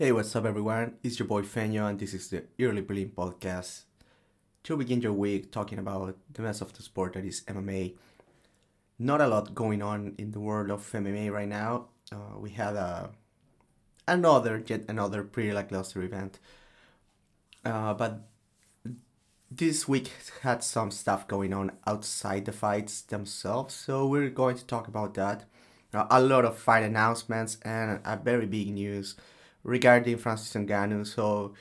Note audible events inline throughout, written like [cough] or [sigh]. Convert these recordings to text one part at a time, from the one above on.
Hey, what's up, everyone? It's your boy Feño, and this is the Early Prelims Podcast. To begin your week talking about the mess of the sport that is MMA. Not a lot going on in the world of MMA right now. Uh, we had a another, yet another pretty lackluster event. Uh, but this week had some stuff going on outside the fights themselves, so we're going to talk about that. Uh, a lot of fight announcements and a very big news regarding Francis Ngannou. So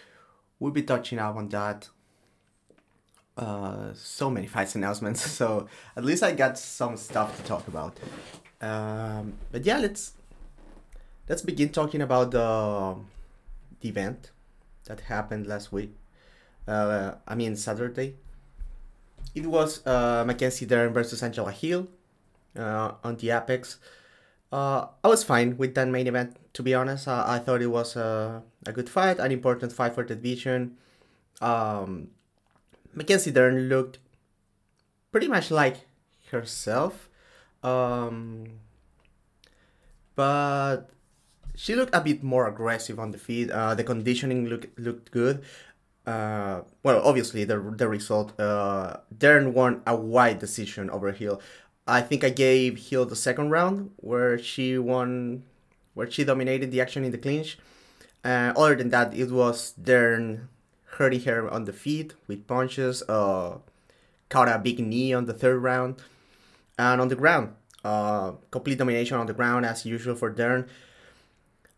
we'll be touching up on that. Uh, so many fights announcements. [laughs] So at least I got some stuff to talk about. Um, but yeah, let's let's begin talking about the, the event that happened last week. Uh, I mean Saturday. It was uh, Mackenzie Dern versus Angela Hill uh, on the Apex. Uh, I was fine with that main event, to be honest. I, thought it was a, a good fight, an important fight for the division. Um, Mackenzie Dern looked pretty much like herself, um, but she looked a bit more aggressive on the feet. Uh, the conditioning looked looked good. Uh, well, obviously the the result. Uh, Dern won a wide decision over Hill. I think I gave Hill the second round where she won, where she dominated the action in the clinch. Uh, other than that, it was Dern hurting her on the feet with punches. Uh, caught a big knee on the third round, and on the ground, uh, complete domination on the ground as usual for Dern.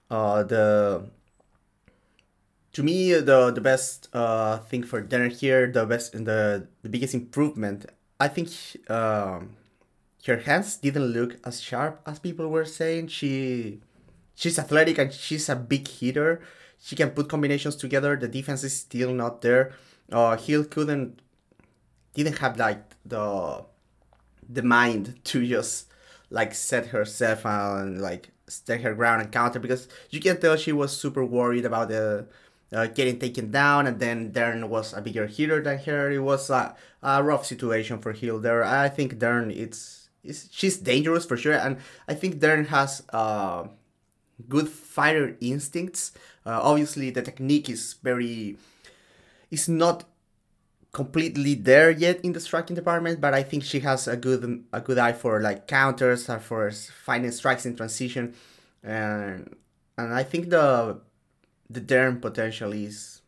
Uh, the to me the the best uh, thing for Dern here, the best the the biggest improvement. I think um, her hands didn't look as sharp as people were saying. She she's athletic and she's a big hitter. She can put combinations together. The defense is still not there. Uh, Hill couldn't didn't have like the the mind to just like set herself and like stand her ground and counter because you can tell she was super worried about the uh, getting taken down, and then Dern was a bigger hitter than her. It was a, a rough situation for Hill there. I think Dern it's is she's dangerous for sure, and I think Dern has uh, good fighter instincts. Uh, obviously, the technique is very is not completely there yet in the striking department, but I think she has a good a good eye for like counters or for finding strikes in transition, and and I think the the Dern potential is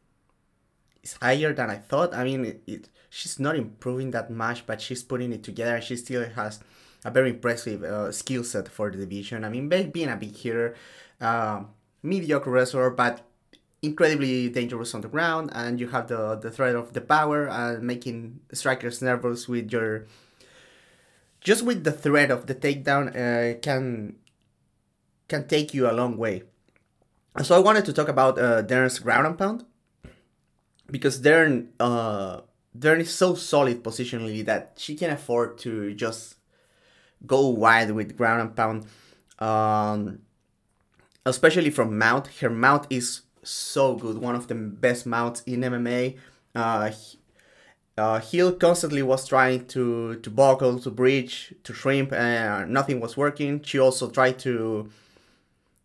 is higher than I thought. I mean, it, it she's not improving that much, but she's putting it together. She still has a very impressive uh, skill set for the division. I mean, being a big hitter, uh, mediocre wrestler, but incredibly dangerous on the ground, and you have the the threat of the power and making strikers nervous with your. Just with the threat of the takedown, uh, can can take you a long way. So I wanted to talk about uh, Dern's ground and pound because Darren uh, Dern is so solid positionally that she can afford to just go wide with ground and pound. Um, especially from mount. Her mount is so good, one of the best mounts in MMA. Uh, uh, Hill constantly was trying to to buckle, to bridge, to shrimp, and nothing was working. She also tried to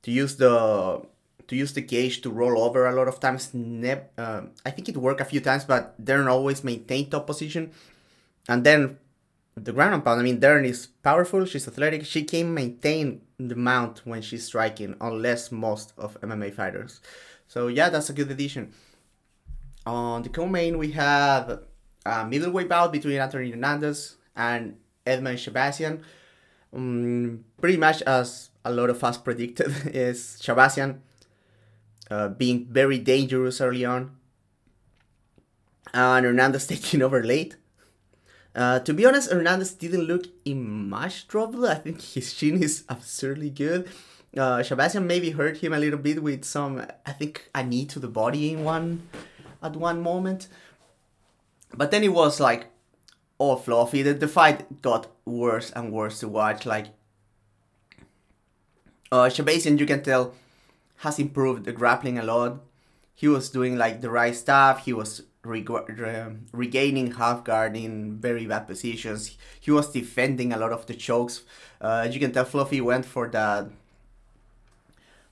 to use the to use the cage to roll over a lot of times. Ne- uh, I think it worked a few times, but Dern always maintained top position. And then the ground and pound. I mean, Dern is powerful. She's athletic. She can maintain the mount when she's striking, unless most of MMA fighters. So yeah, that's a good addition. On the co-main, we have a middleweight bout between Anthony Hernandez and Edmen Shahbazyan. Um, pretty much as a lot of us [laughs] predicted, is Shahbazyan uh, being very dangerous early on, and Hernandez [laughs] taking over late. Uh, to be honest, Hernandez didn't look in much trouble. I think his chin is absurdly good. Uh, Shahbazyan maybe hurt him a little bit with some, I think, a knee to the body in one, at one moment. But then it was like all fluffy. The, the fight got worse and worse to watch. Like, uh, Shahbazyan, you can tell, has improved the grappling a lot. He was doing like the right stuff. He was regaining half guard in very bad positions. He was defending a lot of the chokes. Uh, you can tell Fluffy went for that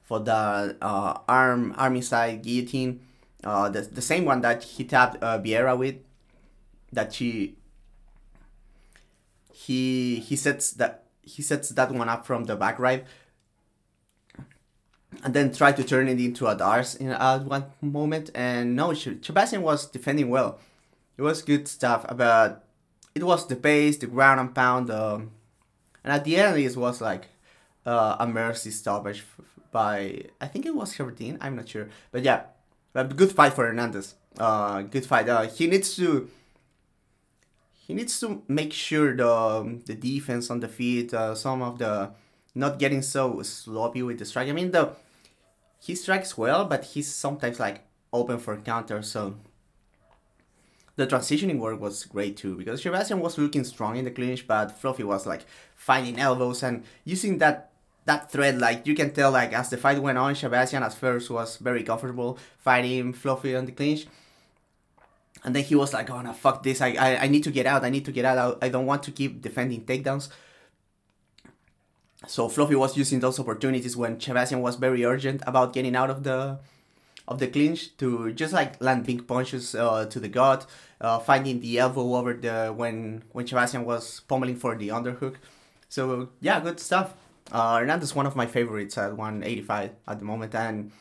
for the uh, arm army side guillotine, uh, the the same one that he tapped uh, Vieira with. That she he he sets that he sets that one up from the back right and then try to turn it into a D'Arce in at one moment. And no, Shahbazyan was defending well. It was good stuff, but it was the pace, the ground and pound, um, and at the end it was like uh, a mercy stoppage by I think it was Jardine. I'm not sure, but yeah, but good fight for Hernandez. Uh, good fight. Uh, he needs to. He needs to make sure the um, the defense on the feet, uh, some of the not getting so sloppy with the strike. I mean, the he strikes well, but he's sometimes like open for counter. So the transitioning work was great too because Shahbazyan was looking strong in the clinch, but Fluffy was like finding elbows and using that that thread. Like you can tell, like as the fight went on, Shahbazyan at first was very comfortable fighting Fluffy on the clinch. And then he was like, "Oh no, fuck this! I, I, I need to get out. I need to get out. I, I don't want to keep defending takedowns." So Fluffy was using those opportunities when Shahbazyan was very urgent about getting out of the of the clinch to just like land big punches uh, to the gut, uh, finding the elbow over the when when Shahbazyan was pummeling for the underhook. So yeah, good stuff. Uh, Hernandez one of my favorites at 185 at the moment, and,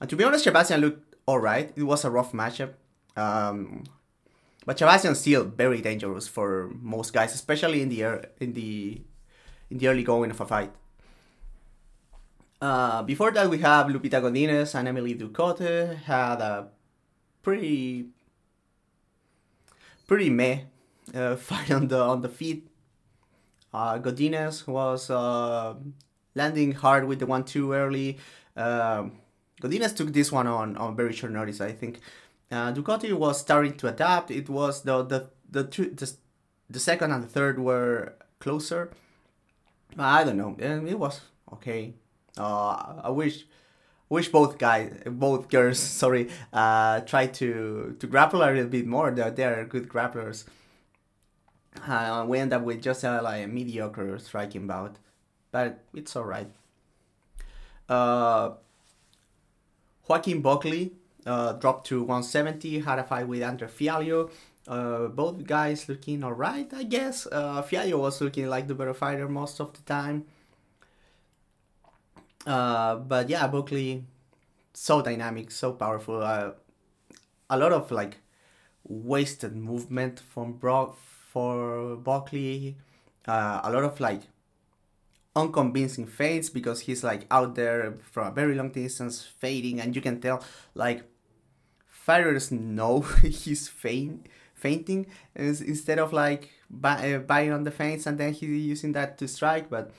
and to be honest, Shahbazyan looked alright. It was a rough matchup. Um, but Shahbazyan's still very dangerous for most guys, especially in the air in the in the early going of a fight. Uh, before that, we have Lupita Godinez and Emily Ducote had a pretty pretty meh uh, [laughs] fight on the on the feet. Uh, Godinez was uh, landing hard with the one two early. Uh, Godinez took this one on on very short notice, I think. Uh, Ducote was starting to adapt. It was the the the two the, the second and the third were closer. I don't know. It was okay. Uh, I wish wish both guys, both girls, [laughs] sorry, uh, try to to grapple a little bit more. They're, they're good grapplers. Uh, we end up with just a, like a mediocre striking bout, but it's all right. Uh, Joaquin Buckley uh, dropped to 170, had a fight with Andre Fialho. Uh, both guys looking alright, I guess. Uh, Fialho was looking like the better fighter most of the time. Uh, but yeah, Buckley, so dynamic, so powerful. Uh, a lot of like wasted movement from Brock for Buckley. Uh, a lot of like unconvincing fades because he's like out there from a very long distance fading, and you can tell like fighters know [laughs] he's faint fainting instead of like buy, uh, buying on the feints and then he's using that to strike but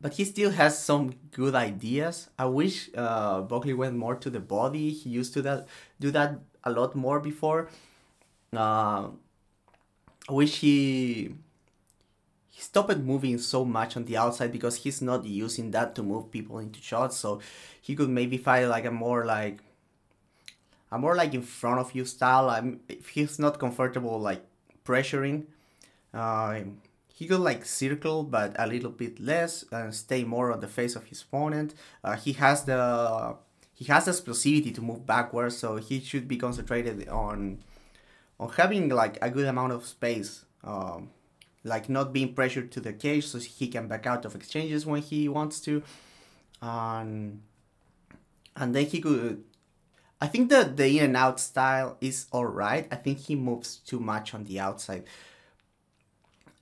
but he still has some good ideas. I wish uh, Buckley went more to the body. He used to that do that a lot more before. Uh, i wish he he stopped moving so much on the outside because he's not using that to move people into shots. So he could maybe fight like a more like I'm more like in front of you style. I'm if he's not comfortable like pressuring, uh, he could like circle but a little bit less and stay more on the face of his opponent. Uh, he has the he has the explosivity to move backwards, so he should be concentrated on on having like a good amount of space. Um, like not being pressured to the cage so he can back out of exchanges when he wants to. Um, and then he could I think the the in and out style is alright. I think he moves too much on the outside,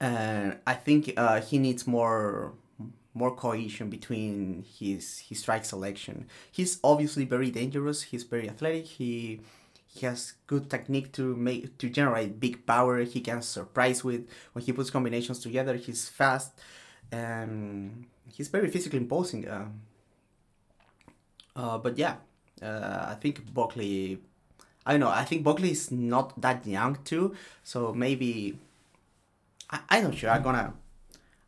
and I think uh, he needs more more cohesion between his his strike selection. He's obviously very dangerous. He's very athletic. He he has good technique to make to generate big power. He can surprise with when he puts combinations together. He's fast, and he's very physically imposing. Uh, uh, but yeah, uh, I think Buckley. I don't know. I think Buckley is not that young too, so maybe. I I'm not sure. I'm gonna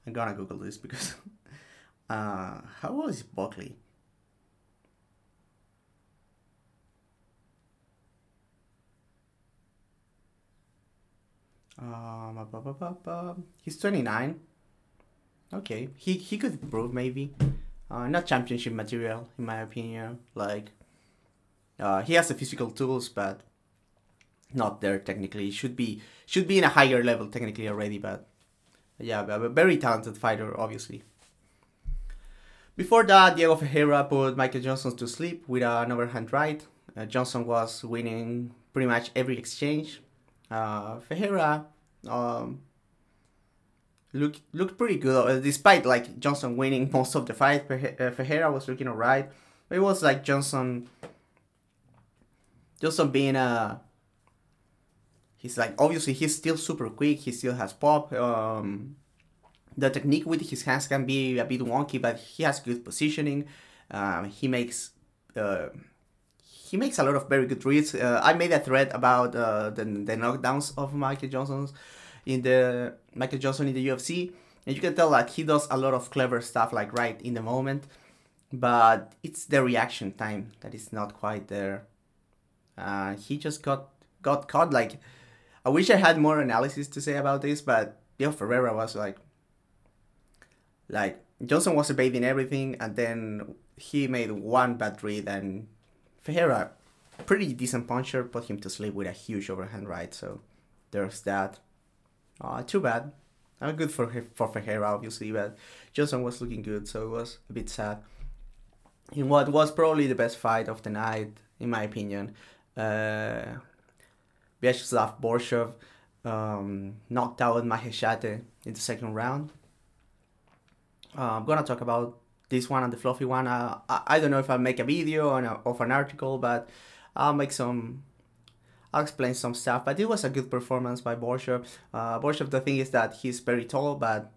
I'm gonna Google this because. [laughs] uh, how old is Buckley? Um, he's 29. Okay, he he could improve maybe. uh, not championship material in my opinion. Like uh, he has the physical tools, but not there technically. Should be should be in a higher level technically already, but yeah, a very talented fighter, obviously. Before that, Diego Ferreira put Michael Johnson to sleep with an overhand right. Uh, Johnson was winning pretty much every exchange. Uh, Ferreira um, looked looked pretty good, uh, despite like Johnson winning [laughs] most of the fight. Ferreira was looking alright. It was like Johnson, Johnson being a. He's like obviously he's still super quick. He still has pop. Um, the technique with his hands can be a bit wonky, but he has good positioning. Um, he makes. Uh, he makes a lot of very good reads. Uh, I made a thread about uh, the, the knockdowns of Michael Johnson's in the Michael Johnson in the UFC, and you can tell like he does a lot of clever stuff like right in the moment, but it's the reaction time that is not quite there. Uh, he just got got caught. Like, I wish I had more analysis to say about this, but Bill Ferreira was like, like Johnson was evading everything, and then he made one bad read, and Ferreira, pretty decent puncher, put him to sleep with a huge overhand right. So there's that. Uh, too bad. Uh, good for for Ferreira, obviously, but Johnson was looking good, so it was a bit sad. In what was probably the best fight of the night, in my opinion, Vyacheslav Borshov um, knocked out Maheshate in the second round. Uh, I'm gonna talk about this one and the fluffy one. Uh, I, I don't know if I'll make a video on a, of an article, but I'll make some I'll explain some stuff, but it was a good performance by Borshov. Uh, Borshov, the thing is that he's very tall, but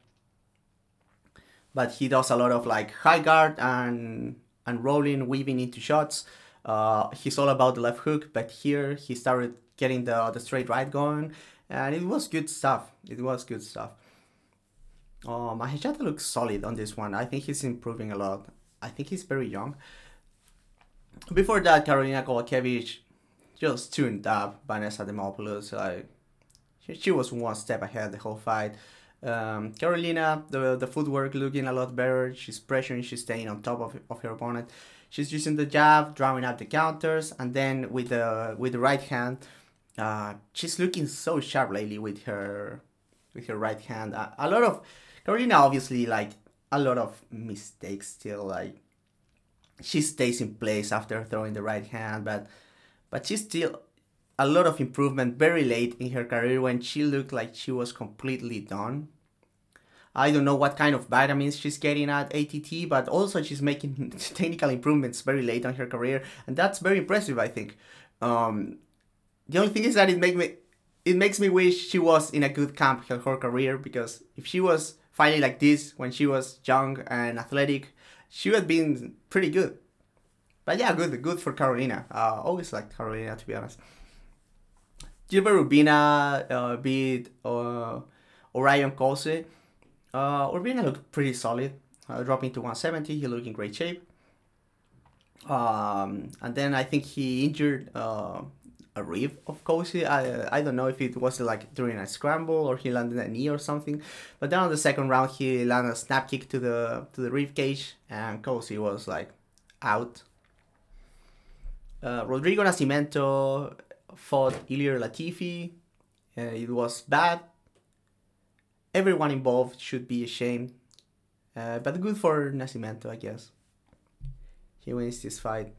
but he does a lot of like high guard and and rolling, weaving into shots. Uh, he's all about the left hook, but here he started getting the the straight right going, and it was good stuff. It was good stuff. Oh, Maheshate looks solid on this one. I think he's improving a lot. I think he's very young. Before that, Karolina Kowalkiewicz just tuned up Vanessa Demopoulos. Like she, she was one step ahead the whole fight. Um, Karolina, the the footwork looking a lot better. She's pressuring, she's staying on top of, of her opponent. She's using the jab, drawing out the counters, and then with the with the right hand, uh, she's looking so sharp lately with her with her right hand. Uh, a lot of Karolina, obviously, like a lot of mistakes still. Like she stays in place after throwing the right hand, but but she's still a lot of improvement very late in her career when she looked like she was completely done. I don't know what kind of vitamins she's getting at ATT, but also she's making [laughs] technical improvements very late on her career, and that's very impressive. I think. Um, the only thing is that it make me, it makes me wish she was in a good camp her, her career because if she was fighting like this when she was young and athletic, she would have been pretty good. But yeah, good, good for Karolina. Uh, always liked Karolina to be honest. Gilbert Urbina uh, beat uh, Orion Cosce. Uh, Urbina looked pretty solid, uh, dropping to 170. He looked in great shape. Um, and then I think he injured uh, a rib of Cosce. I I don't know if it was like during a scramble or he landed a knee or something. But then on the second round, he landed a snap kick to the to the rib cage, and Cosce was like out uh, Rodrigo Nascimento fought Ilir Latifi. Uh, it was bad. Everyone involved should be ashamed. Uh, but good for Nascimento, I guess. He wins this fight.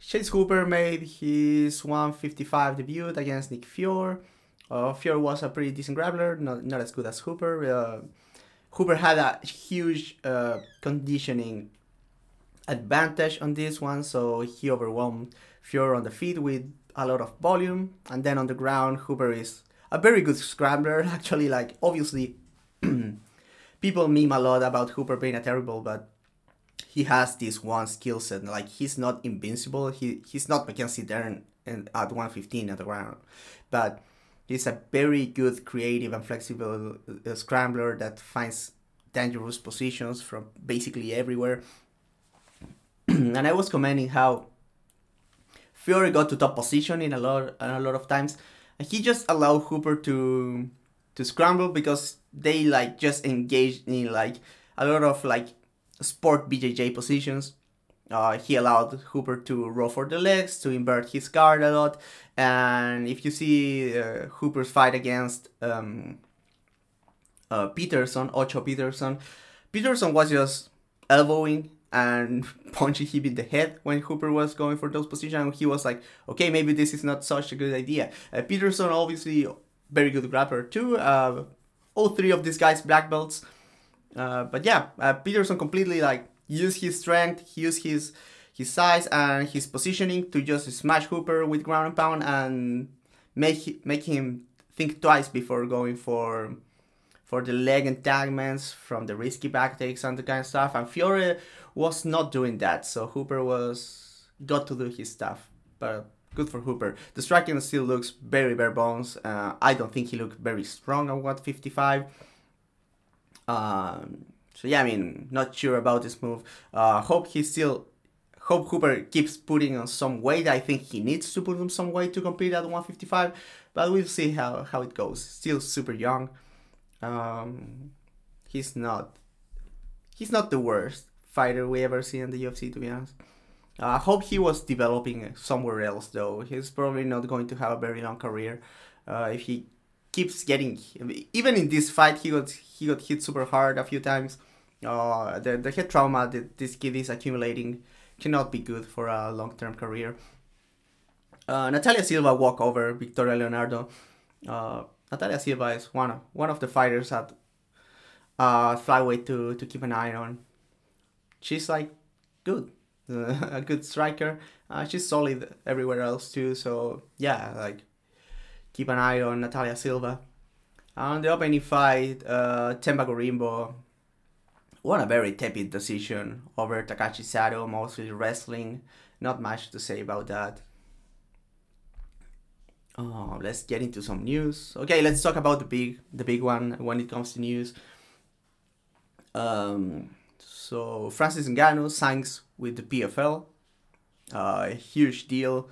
Chase Hooper made his 155 debut against Nick Fiore. Uh, was a pretty decent grappler, not, not as good as Hooper. Uh, Hooper had a huge uh, conditioning advantage on this one, so he overwhelmed Fiore on the feet with a lot of volume, and then on the ground, Hooper is a very good scrambler. [laughs] Actually, like obviously, [clears throat] people meme a lot about Hooper being a terrible, but he has this one skill set. Like he's not invincible. He he's not Mackenzie Dern at 115 at the ground, but he's a very good, creative, and flexible uh, scrambler that finds dangerous positions from basically everywhere [clears throat] and I was commenting how Fiore got to top position in a lot a lot of times, and he just allowed Hooper to to scramble because they like just engaged in like a lot of like sport BJJ positions. Uh, he allowed Hooper to roll for the legs, to invert his guard a lot. And if you see uh, Hooper's fight against um, uh, Peterson, Ocho Peterson, Peterson was just elbowing and [laughs] punching him in the head when Hooper was going for those positions. And he was like, okay, maybe this is not such a good idea. Uh, Peterson, obviously, very good grappler too. Uh, all three of these guys black belts. Uh, but yeah, uh, Peterson completely like used his strength, used his his size and his positioning to just smash Hooper with ground and pound and make make him think twice before going for for the leg entanglements from the risky back takes and the kind of stuff. And Fiore was not doing that, so Hooper was got to do his stuff. But good for Hooper. The striking still looks very bare bones. Uh, I don't think he looked very strong at 155. Um, so yeah, I mean, not sure about this move. Uh, hope he still, hope Hooper keeps putting on some weight. I think he needs to put on some weight to compete at 155, but we'll see how how it goes. Still super young. Um, he's not, he's not the worst fighter we ever see in the UFC, to be honest. I uh, hope he was developing somewhere else, though. He's probably not going to have a very long career uh, if he keeps getting. Even in this fight, he got he got hit super hard a few times. Uh, the the head trauma that this kid is accumulating cannot be good for a long term career. Uh, Natalia Silva walk over Victoria Leonardo. Uh, Natalia Silva is one of one of the fighters at uh, flyweight to to keep an eye on. She's like good, [laughs] a good striker. Uh, she's solid everywhere else too. So yeah, like keep an eye on Natalia Silva. On the opening fight, uh, Temba Gorimbo won a very tepid decision over Takashi Sato, mostly wrestling. Not much to say about that. Oh, let's get into some news. Okay, let's talk about the big the big one when it comes to news. Um, so Francis Ngannou signs with the PFL. Uh, a huge deal.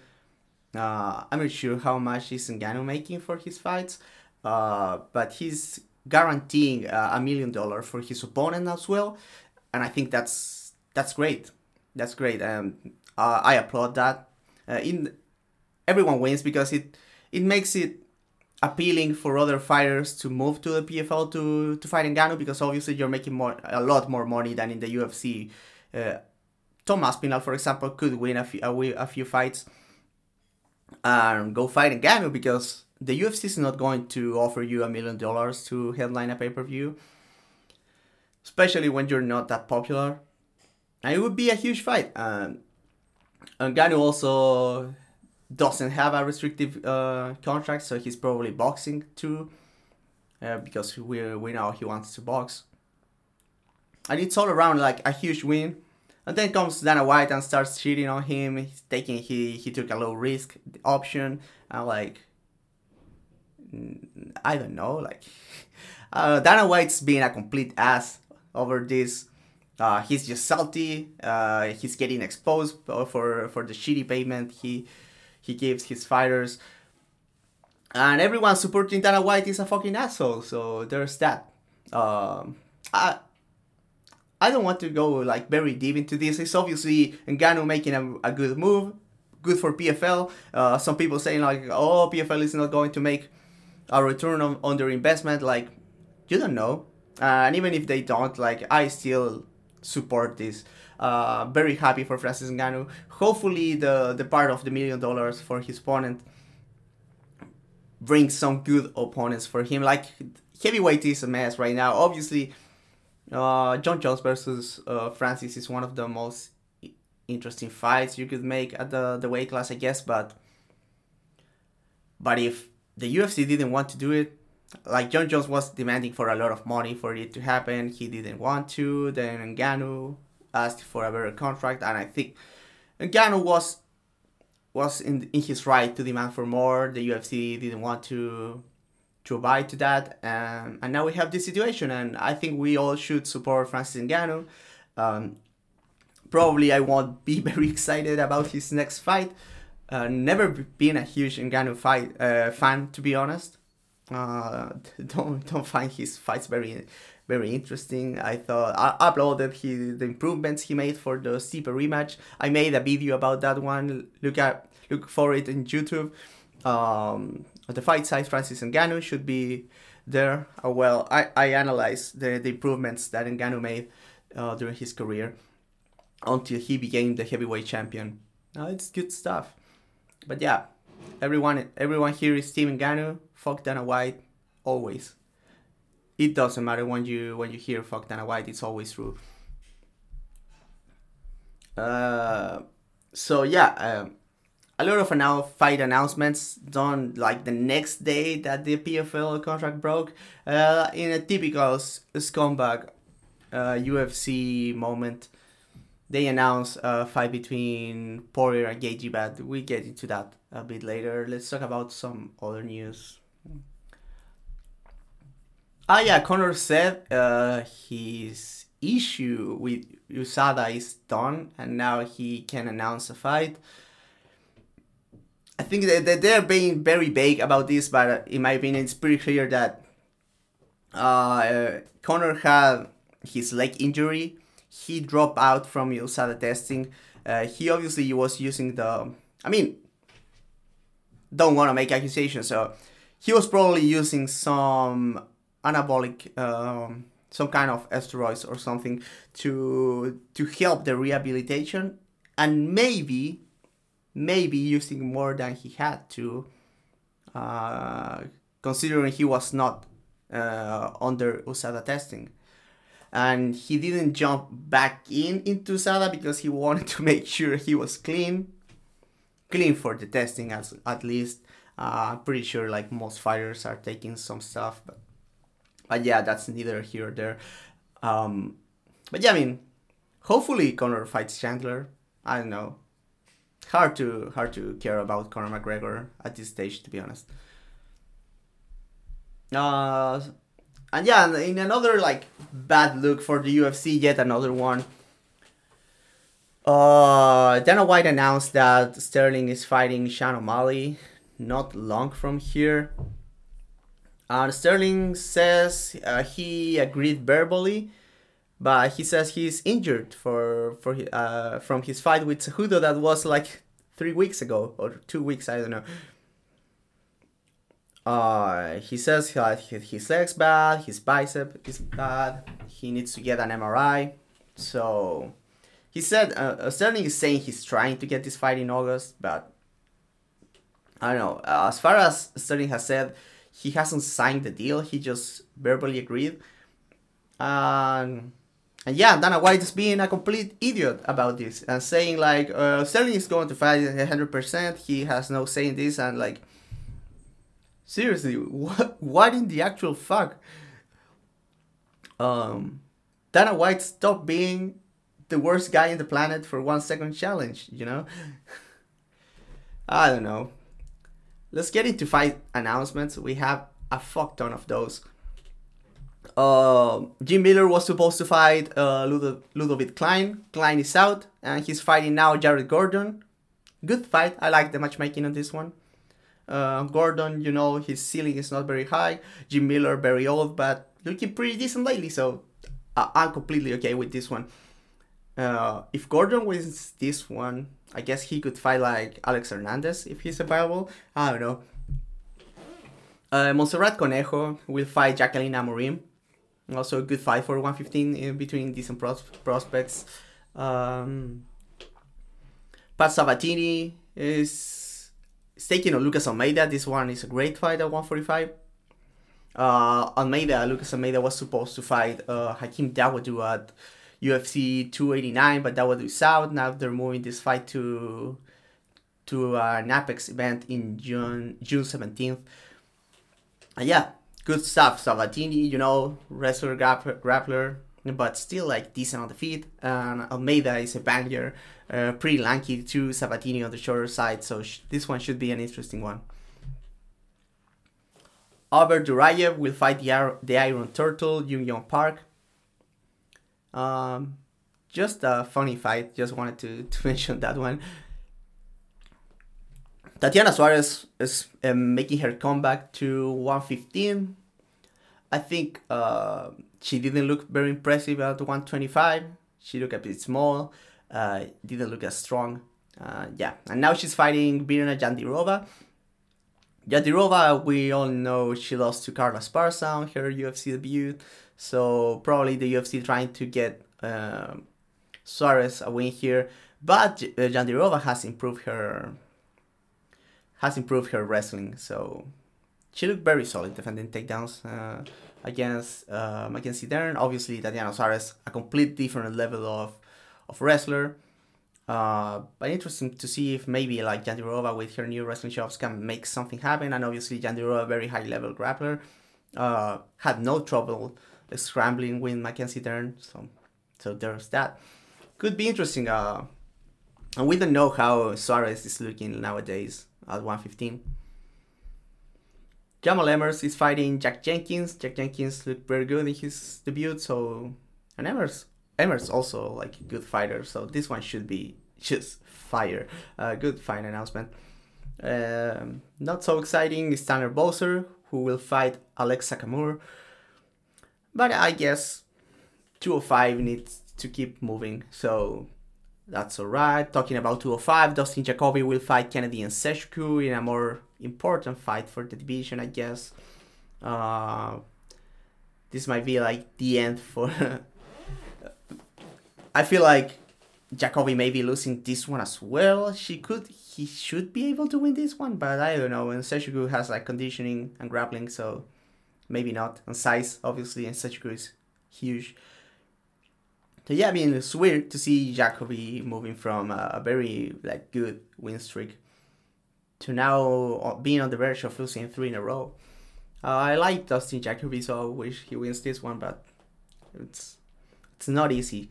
Uh, I'm not sure how much is Ngannou making for his fights, uh, but he's guaranteeing uh, a million dollars for his opponent as well, and I think that's that's great. That's great, uh, I applaud that. Uh, in everyone wins because it it makes it appealing for other fighters to move to the PFL to to fight Ngannou because obviously you're making more a lot more money than in the UFC. Uh, Tom Aspinall, for example, could win a few, a, a few fights and go fight in Ngannou because the UFC is not going to offer you a million dollars to headline a pay per view, especially when you're not that popular. And it would be a huge fight. Um, Ngannou also doesn't have a restrictive uh, contract, so he's probably boxing too, uh, because we we know he wants to box. And it's all around like a huge win. And then comes Dana White and starts cheating on him. He's taking he he took a low risk option. And like I don't know, like [laughs] uh, Dana White's being a complete ass over this. Uh, he's just salty. Uh, he's getting exposed for for the shitty payment he he gives his fighters. And everyone supporting Dana White is a fucking asshole. So there's that. Um, I I don't want to go like very deep into this. It's obviously Ngannou making a, a good move, good for PFL. Uh, some people saying like, oh, PFL is not going to make a return on, on their investment. Like, you don't know. Uh, and even if they don't, like, I still support this. Uh, very happy for Francis Ngannou. Hopefully, the the part of the million dollars for his opponent brings some good opponents for him. Like heavyweight is a mess right now. Obviously, uh, Jon Jones versus uh, Francis is one of the most interesting fights you could make at the, the weight class, I guess. But but if the UFC didn't want to do it, like Jon Jones was demanding for a lot of money for it to happen, he didn't want to. Then Ngannou asked for a better contract, and I think Ngannou was was in in his right to demand for more. The UFC didn't want to to abide to that, and, and now we have this situation, and I think we all should support Francis Ngannou. Um, probably I won't be [laughs] very excited about his next fight. Uh, never been a huge Ngannou fight uh, fan, to be honest. Uh, [laughs] don't don't find his fights very very interesting. I thought I uploaded his, the improvements he made for the Stipe rematch. I made a video about that one. Look at look for it in YouTube. Um, the Fight Site Francis Ngannou should be there. Uh, well, I, I analyzed the, the improvements that Ngannou made uh, during his career until he became the heavyweight champion. Uh, it's good stuff. But yeah, everyone everyone here is Team Ngannou. Fuck Dana White, always. It doesn't matter when you when you hear fuck Dana White. It's always true. Uh, so yeah, um, a lot of now fight announcements done like the next day that the PFL contract broke. Uh, in a typical scumbag uh, UFC moment, they announced a fight between Poirier and Gaethje, but we get into that a bit later. Let's talk about some other news. Ah, yeah, Conor said uh, his issue with USADA is done, and now he can announce a fight. I think that they're being very vague about this, but in my opinion, it's pretty clear that uh, Conor had his leg injury. He dropped out from USADA testing. Uh, he obviously was using the. I mean, don't want to make accusations, so he was probably using some anabolic, um, some kind of steroids or something to to help the rehabilitation, and maybe maybe using more than he had to, uh, considering he was not uh, under USADA testing. And he didn't jump back in into USADA because he [laughs] wanted to make sure he was clean, clean for the testing as at least. Uh, I'm pretty sure like most fighters are taking some stuff, but yeah, that's neither here or there. Um, but yeah, I mean, hopefully Conor fights Chandler. I don't know hard to hard to care about Conor McGregor at this stage, to be honest. Uh, and yeah, in another like bad look for the UFC, yet another one. Uh, Dana White announced that Sterling is fighting Sean O'Malley not long from here. And Sterling says uh, he agreed verbally, but he says he's injured for for uh, from his fight with Cejudo that was like three weeks ago or two weeks I don't know. Uh, he says he, his leg's bad, his bicep is bad. He needs to get an MRI. So he said uh, uh, Sterling is saying he's trying to get this fight in August, but I don't know. As far as Sterling has said, he hasn't signed the deal. He just verbally agreed. Um, and yeah, Dana White is being a complete idiot about this and saying like uh, Sterling is going to fight 100%. He has no say in this and like seriously, [laughs] what what in the actual fuck? Um, Dana White stop being the worst guy in the planet for one second challenge. You know, [laughs] I don't know. Let's get into fight announcements. We have a fuck ton of those. Uh, Jim Miller was supposed to fight uh, Ludo- Ludovit Klein. Klein is out, and he's fighting now Jared Gordon. Good fight. I like the matchmaking on this one. Uh, Gordon, you know, his ceiling is not very high. Jim Miller, very old, but looking pretty decent lately, so I'm completely okay with this one. Uh, if Gordon wins this one, I guess he could fight like Alex Hernandez if he's available. I don't know. Uh, Montserrat Conejo will fight Jacqueline Amorim. Also a good fight for 115 in between decent pros- prospects. Um, Pat Sabatini is, is taking on Lucas Almeida. This one is a great fight at 145. Uh, Almeida, Lucas Almeida was supposed to fight uh, Hakeem Dawodu at UFC 289, but Dawodu is out. Now they're moving this fight to to an Apex event in June June 17th. And yeah, good stuff. Sabatini, you know, wrestler, grappler, grappler, but still like decent on the feet. And Almeida is a banger, uh, pretty lanky too. Sabatini on the shorter side, so sh- this one should be an interesting one. Albert Duraev will fight the, Ar- the Iron Turtle, Jung Yong Park. Um, just a funny fight. Just wanted to, to [laughs] mention that one. Tatiana Suarez is um, making her comeback to 115. I think uh, she didn't look very impressive at 125. She looked a bit small. Uh, didn't look as strong. Uh, yeah, and now she's fighting Virna Jandiroba. Jandiroba, we all know she lost to Carla Esparza on her UFC debut, so probably the UFC trying to get um, Suarez a win here. But uh, Jandiroba has improved her has improved her wrestling, so she looked very solid defending takedowns uh, against uh, Mackenzie Dern. Obviously, Tatiana Suarez, a complete different level of of wrestler. Uh, but interesting to see if maybe like Jandiroba with her new wrestling chops can make something happen. And obviously, Jandiroba, very high level grappler, uh, had no trouble scrambling with Mackenzie Dern. So, so there's that. Could be interesting. Uh, and we don't know how Suarez is looking nowadays at 115. Jamall Emmers is fighting Jack Jenkins. Jack Jenkins looked very good in his debut, so and Emmers Emers also like a good fighter, so this one should be just fire. Uh, good fight announcement. Um, not so exciting is Tanner Boser, who will fight Alex Camur. But I guess 205 needs to keep moving, so that's alright. Talking about 205, Dustin Jacoby will fight Kennedy Nzechukwu in a more important fight for the division, I guess. Uh, this might be like the end for [laughs] I feel like Jacoby may be losing this one as well. She could, he should be able to win this one, but I don't know. And Nzechukwu has like conditioning and grappling, so maybe not. And size, obviously, and Nzechukwu is huge. So yeah, I mean it's weird to see Jacoby moving from a very like good win streak to now being on the verge of losing three in a row. Uh, I like Dustin Jacoby, so I wish he wins this one, but it's it's not easy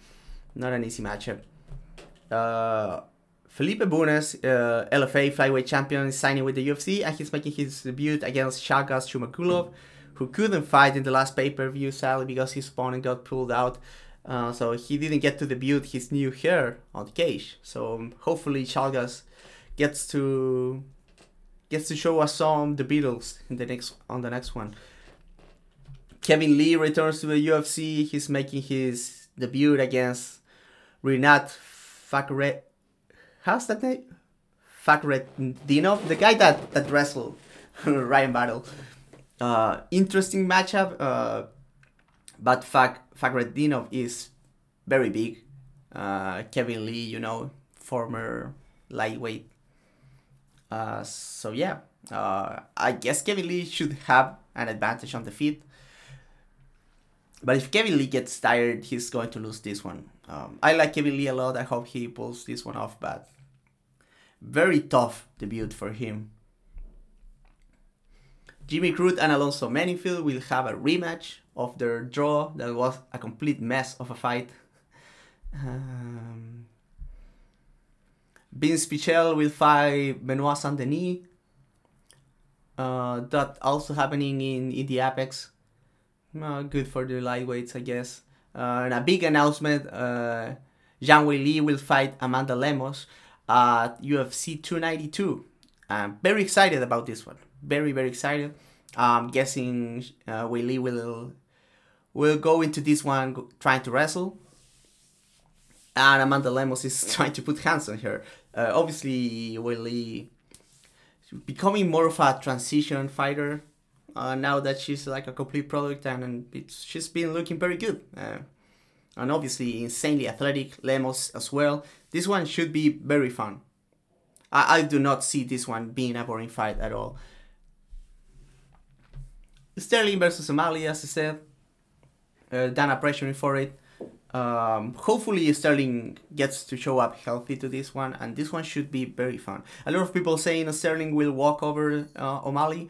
not an easy matchup. Uh, Felipe Bunes, uh, LFA flyweight champion, is signing with the UFC and he's making his debut against Zhalgas Zhumagulov, who couldn't fight in the last pay per view sadly because his opponent got pulled out. Uh, so he didn't get to debut his new hair on the cage. So um, hopefully Zhalgas gets to gets to show us some the Beatles in the next on the next one. Kevin Lee returns to the UFC. He's making his debut against Rinat Fakhret. How's that name? Fakhretdinov, the guy that that wrestled [laughs] Ryan Battle. Uh, interesting matchup. Uh, but Fak Fakhretdinov is very big. Uh, Kevin Lee, you know, former lightweight. Uh, so yeah, uh, I guess Kevin Lee should have an advantage on the feet. But if Kevin Lee gets tired, he's going to lose this one. Um, I like Kevin Lee a lot. I hope he pulls this one off, but very tough debut for him. Jimmy Crute and Alonzo Menifield will have a rematch of their draw that was a complete mess of a fight. Um, Vince Pichel will fight Benoit Saint Denis. Uh, that also happening in, in the Apex. Good for the lightweights, I guess. Uh, and a big announcement uh, Zhang Weili will fight Amanda Lemos at UFC 292. I'm very excited about this one. Very, very excited. I'm guessing uh, Weili will will go into this one trying to wrestle. And Amanda Lemos is [laughs] trying to put hands on her. Uh, obviously, Weili becoming more of a transition fighter uh, now that she's like a complete product and, and she's been looking very good. Uh, and obviously insanely athletic, Lemos as well. This one should be very fun. I, I do not see this one being a boring fight at all. Sterling versus O'Malley, as I said. Uh, Dana pressuring for it. Um, hopefully Sterling gets to show up healthy to this one, and this one should be very fun. A lot of people saying Sterling will walk over uh, O'Malley.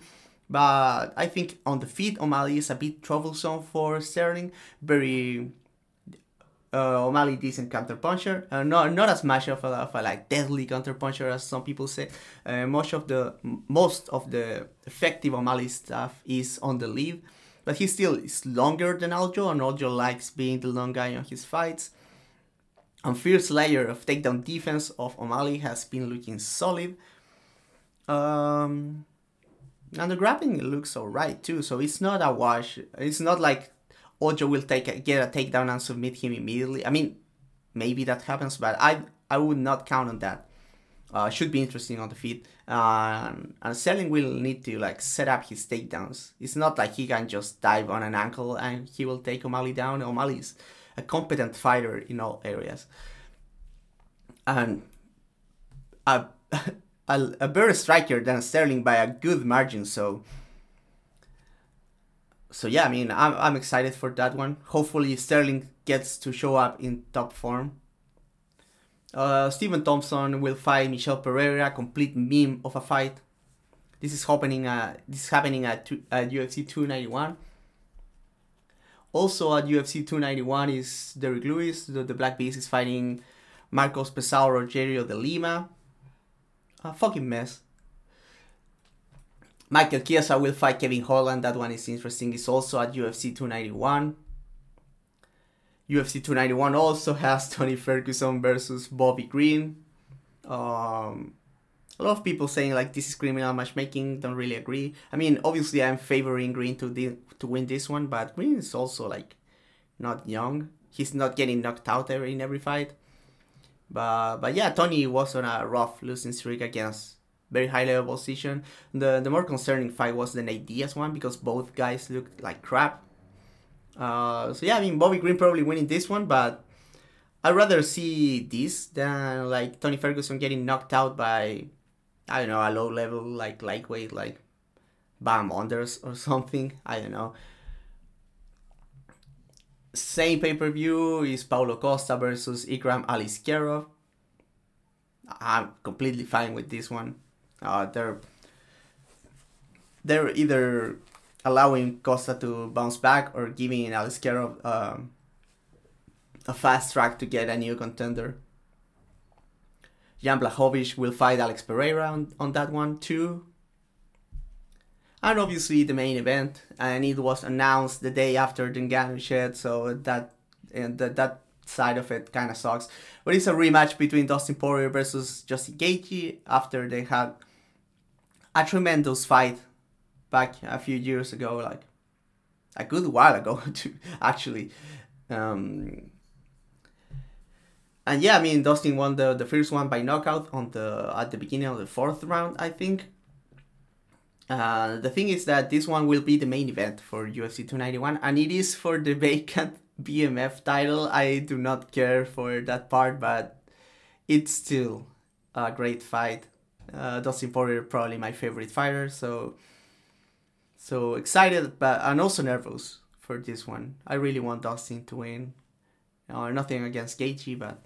But I think on the feet, O'Malley is a bit troublesome for Sterling. Very uh, O'Malley decent counter puncher, uh, not not as much of a, of a like deadly counter puncher as some people say. Uh, most of the most of the effective O'Malley stuff is on the lead, but he still is longer than Aljo, and Aljo likes being the long guy on his fights. And fierce layer of takedown defense of O'Malley has been looking solid. Um, And the grappling looks alright too, so it's not a wash. It's not like Aljo will take a, get a takedown and submit him immediately. I mean, maybe that happens, but I I would not count on that. Uh, should be interesting on the feet. Uh, and Sterling will need to like set up his takedowns. It's not like he can just dive on an ankle and he will take O'Malley down. O'Malley's a competent fighter in all areas. And a, [laughs] a, a better striker than Sterling by a good margin. So, so yeah, I mean, I'm, I'm excited for that one. Hopefully, Sterling gets to show up in top form. Uh, Stephen Thompson will fight Michel Pereira, complete meme of a fight. This is happening. Uh, this is happening at, two, at UFC 291. Also at UFC 291 is Derrick Lewis. The, the Black Beast is fighting Marcos Pezão Rogerio de Lima. A fucking mess. Michael Chiesa will fight Kevin Holland. That one is interesting. It's also at UFC 291. UFC 291 also has [laughs] Tony Ferguson versus Bobby Green. Um, a lot of people saying like this is criminal matchmaking. Don't really agree. I mean, obviously I'm favoring Green to the, to win this one, but Green is also like not young. He's not getting knocked out every, in every fight. But but yeah, Tony was on a rough losing streak against very high level position. The the more concerning fight was the Nate Diaz one because both guys looked like crap. Uh, so yeah, I mean Bobby Green probably winning this one, but I'd rather see this than like Tony Ferguson getting knocked out by I don't know a low level like lightweight like Bam Onders or [laughs] something. I don't know. Same pay per view is Paulo Costa versus Ikram Aliskerov. I'm completely fine with this one. Uh, they're they're either allowing Costa to bounce back or giving Aliskerov um, a fast track to get a new contender. Jan Blachowicz will fight Alex Pereira on, on that one too. And obviously the main event, and it was announced the day after the Ngannou shed, so that and that that side of it kind of sucks. But it's a rematch between Dustin Poirier versus Justin Gaethje after they had a tremendous fight back a few years ago, like a good while ago, [laughs] to actually. Um, and yeah, I mean Dustin won the, the first one by knockout on the at the beginning of the fourth round, I think. Uh, the thing is that this one will be the main event for UFC 291, and it is for the [laughs] vacant BMF title. I do not care for that part, but it's still a great fight. Uh, Dustin Poirier probably my favorite fighter, so so excited, but and also nervous for this one. I really want Dustin to win. Uh, nothing against Gaethje, but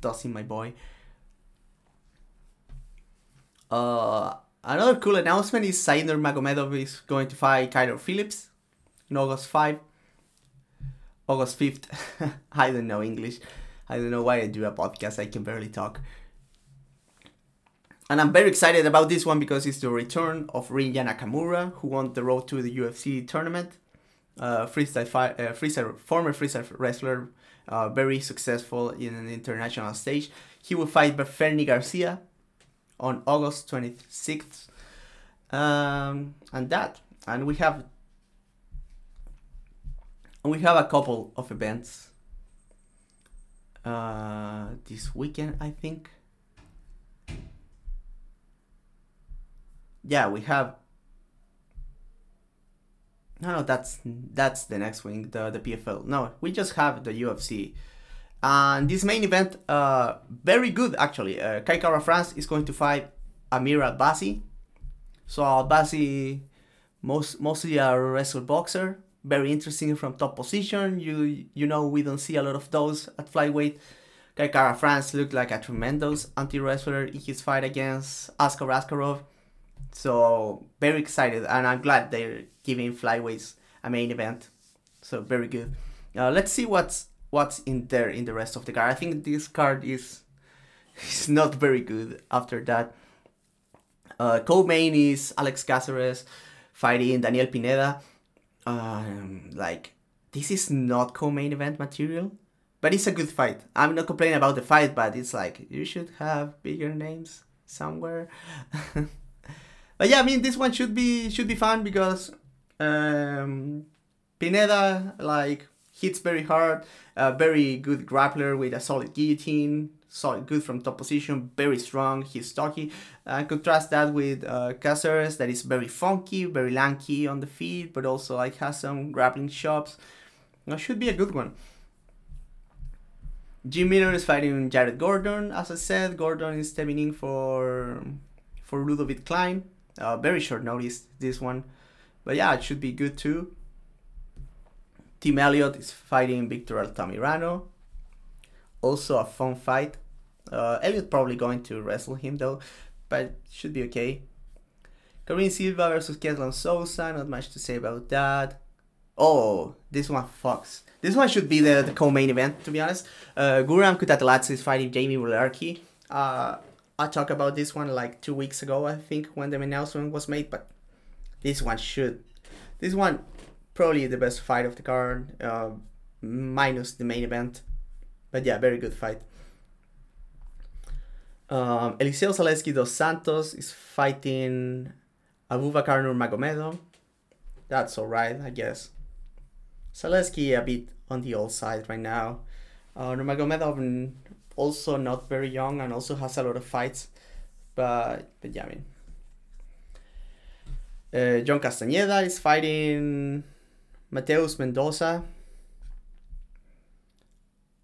Dustin, my boy. Uh, another cool announcement is Said Magomedov is going to fight Kyler Phillips in August 5. August 5th. [laughs] I don't know English. I don't know why I do a podcast. I can barely talk and I'm very excited about this one because it's the return of Rinya Nakamura, who won the road to the UFC tournament. Uh, freestyle, fi- uh, freestyle former freestyle wrestler, uh, very successful in an international stage. He will fight Fernie Garcia on August 26th. Um, and that, and we have we have a couple of events uh, this weekend, I think. Yeah, we have. No, no, that's that's the next wing, the the PFL. No, we just have the UFC, and this main event, uh, very good actually. Uh, Kai Kara France is going to fight Amir Albazi. So Albazi, most mostly a wrestler boxer, very interesting from top position. You you know we don't see a lot of those at flyweight. Kai Kara France looked like a tremendous anti-wrestler in his fight against Askar Askarov so very excited, and I'm glad they're giving flyweights a main event. So very good. Uh, let's see what's what's in there in the rest of the card. I think this card is [laughs] is not very good after that. Uh, co-main is Alex Caceres fighting Daniel Pineda. Um, like this is not co-main event material, but it's a good fight. I'm not complaining about the fight, but it's like you should have bigger names somewhere. [laughs] but yeah, I mean this one should be should be fun because um, Pineda like hits very hard, a very good grappler with a solid guillotine, solid good from top position, very strong. He's stocky. Uh, contrast that with uh, Caceres that is very funky, very lanky on the feet, but also like has some grappling chops. That should be a good one. Jim Miller is fighting Jared Gordon. As I said, Gordon is stepping in for for Ludovic Klein. Uh, very short notice this one, but yeah, it should be good too. Tim Elliott is fighting Victor Altamirano. Also a fun fight. Uh, Elliott probably going to wrestle him though, but should be okay. Karine Silva versus Ketlen Souza. Not much to say about that. Oh, this one fucks. This one should be the, the co-main event, to be honest. Uh, Guram is fighting Jamie Mullarkey. Uh, I talked about this one like two weeks ago, I think, when the announcement was made, but this one should. This one, probably the best fight of the card, uh, minus the main event. But yeah, very good fight. Um, Elizeu Zaleski dos Santos is fighting Abubakar Nurmagomedov. That's alright, I guess. Zaleski a bit on the old side right now. Uh, Nurmagomedov also not very young and also has a lot of fights, but but yeah, I mean. Uh, John Castañeda is fighting Mateus Mendonça.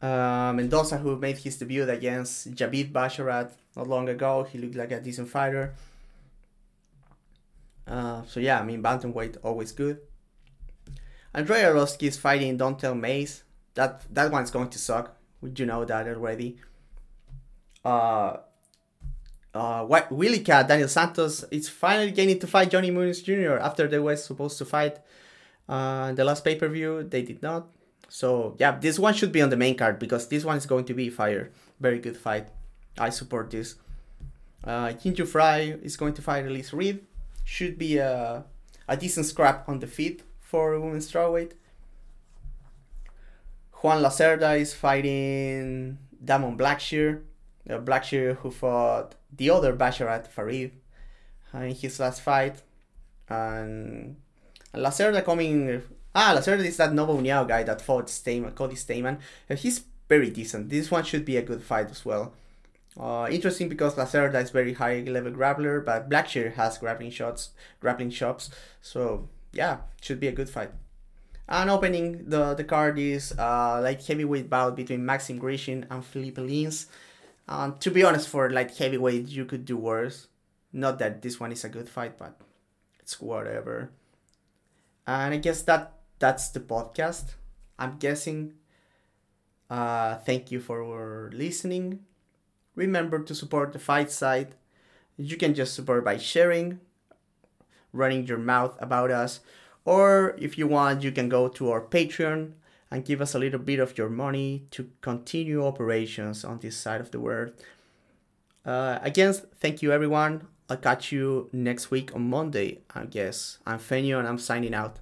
Uh, Mendonça, who made his debut against Javid Basharat not long ago, he looked like a decent fighter. Uh, so yeah, I mean, bantamweight always good. Andrei Arlovski is fighting Don'Tale Mayes. That that one's going to suck. You know that already? Uh, uh, Willycat Daniel Santos is finally getting to fight Johnny Munoz Jr. after they were supposed to fight uh, the last pay per view. They did not. So yeah, this one should be on the main card because this one is going to be fire. Very good fight. I support this. Uh, Jinh Yu Frey is going to fight Elise Reed. Should be a, a decent scrap on the feet for women's strawweight. Luan Lacerda is fighting Damon Blackshear. Uh, Blackshear who fought the other Basharat Farid in his last fight. And, Lacerda coming... Ah, Lacerda is that Nova União guy that fought Stamann, Cody Stamann. Uh, he's very decent. This one should be a good fight as well. Uh, interesting because Lacerda is very high level grappler, but Blackshear has grappling shots, grappling chops. So yeah, should be a good fight. And opening the, the card is uh, light heavyweight bout between Maxim Grishin and Felipe Lins. Um, to be honest, for light heavyweight, you could do worse. Not that this one is a good fight, but it's whatever. And I guess that that's the podcast. I'm guessing. Uh, thank you for listening. Remember to support the fight site. You can just support by sharing, running your mouth about us, or if you want, you can go to our Patreon and give us a little bit of your money to continue operations on this side of the world. Uh, again, thank you everyone. I'll catch you next week on Monday, I guess. I'm Feño and I'm signing out.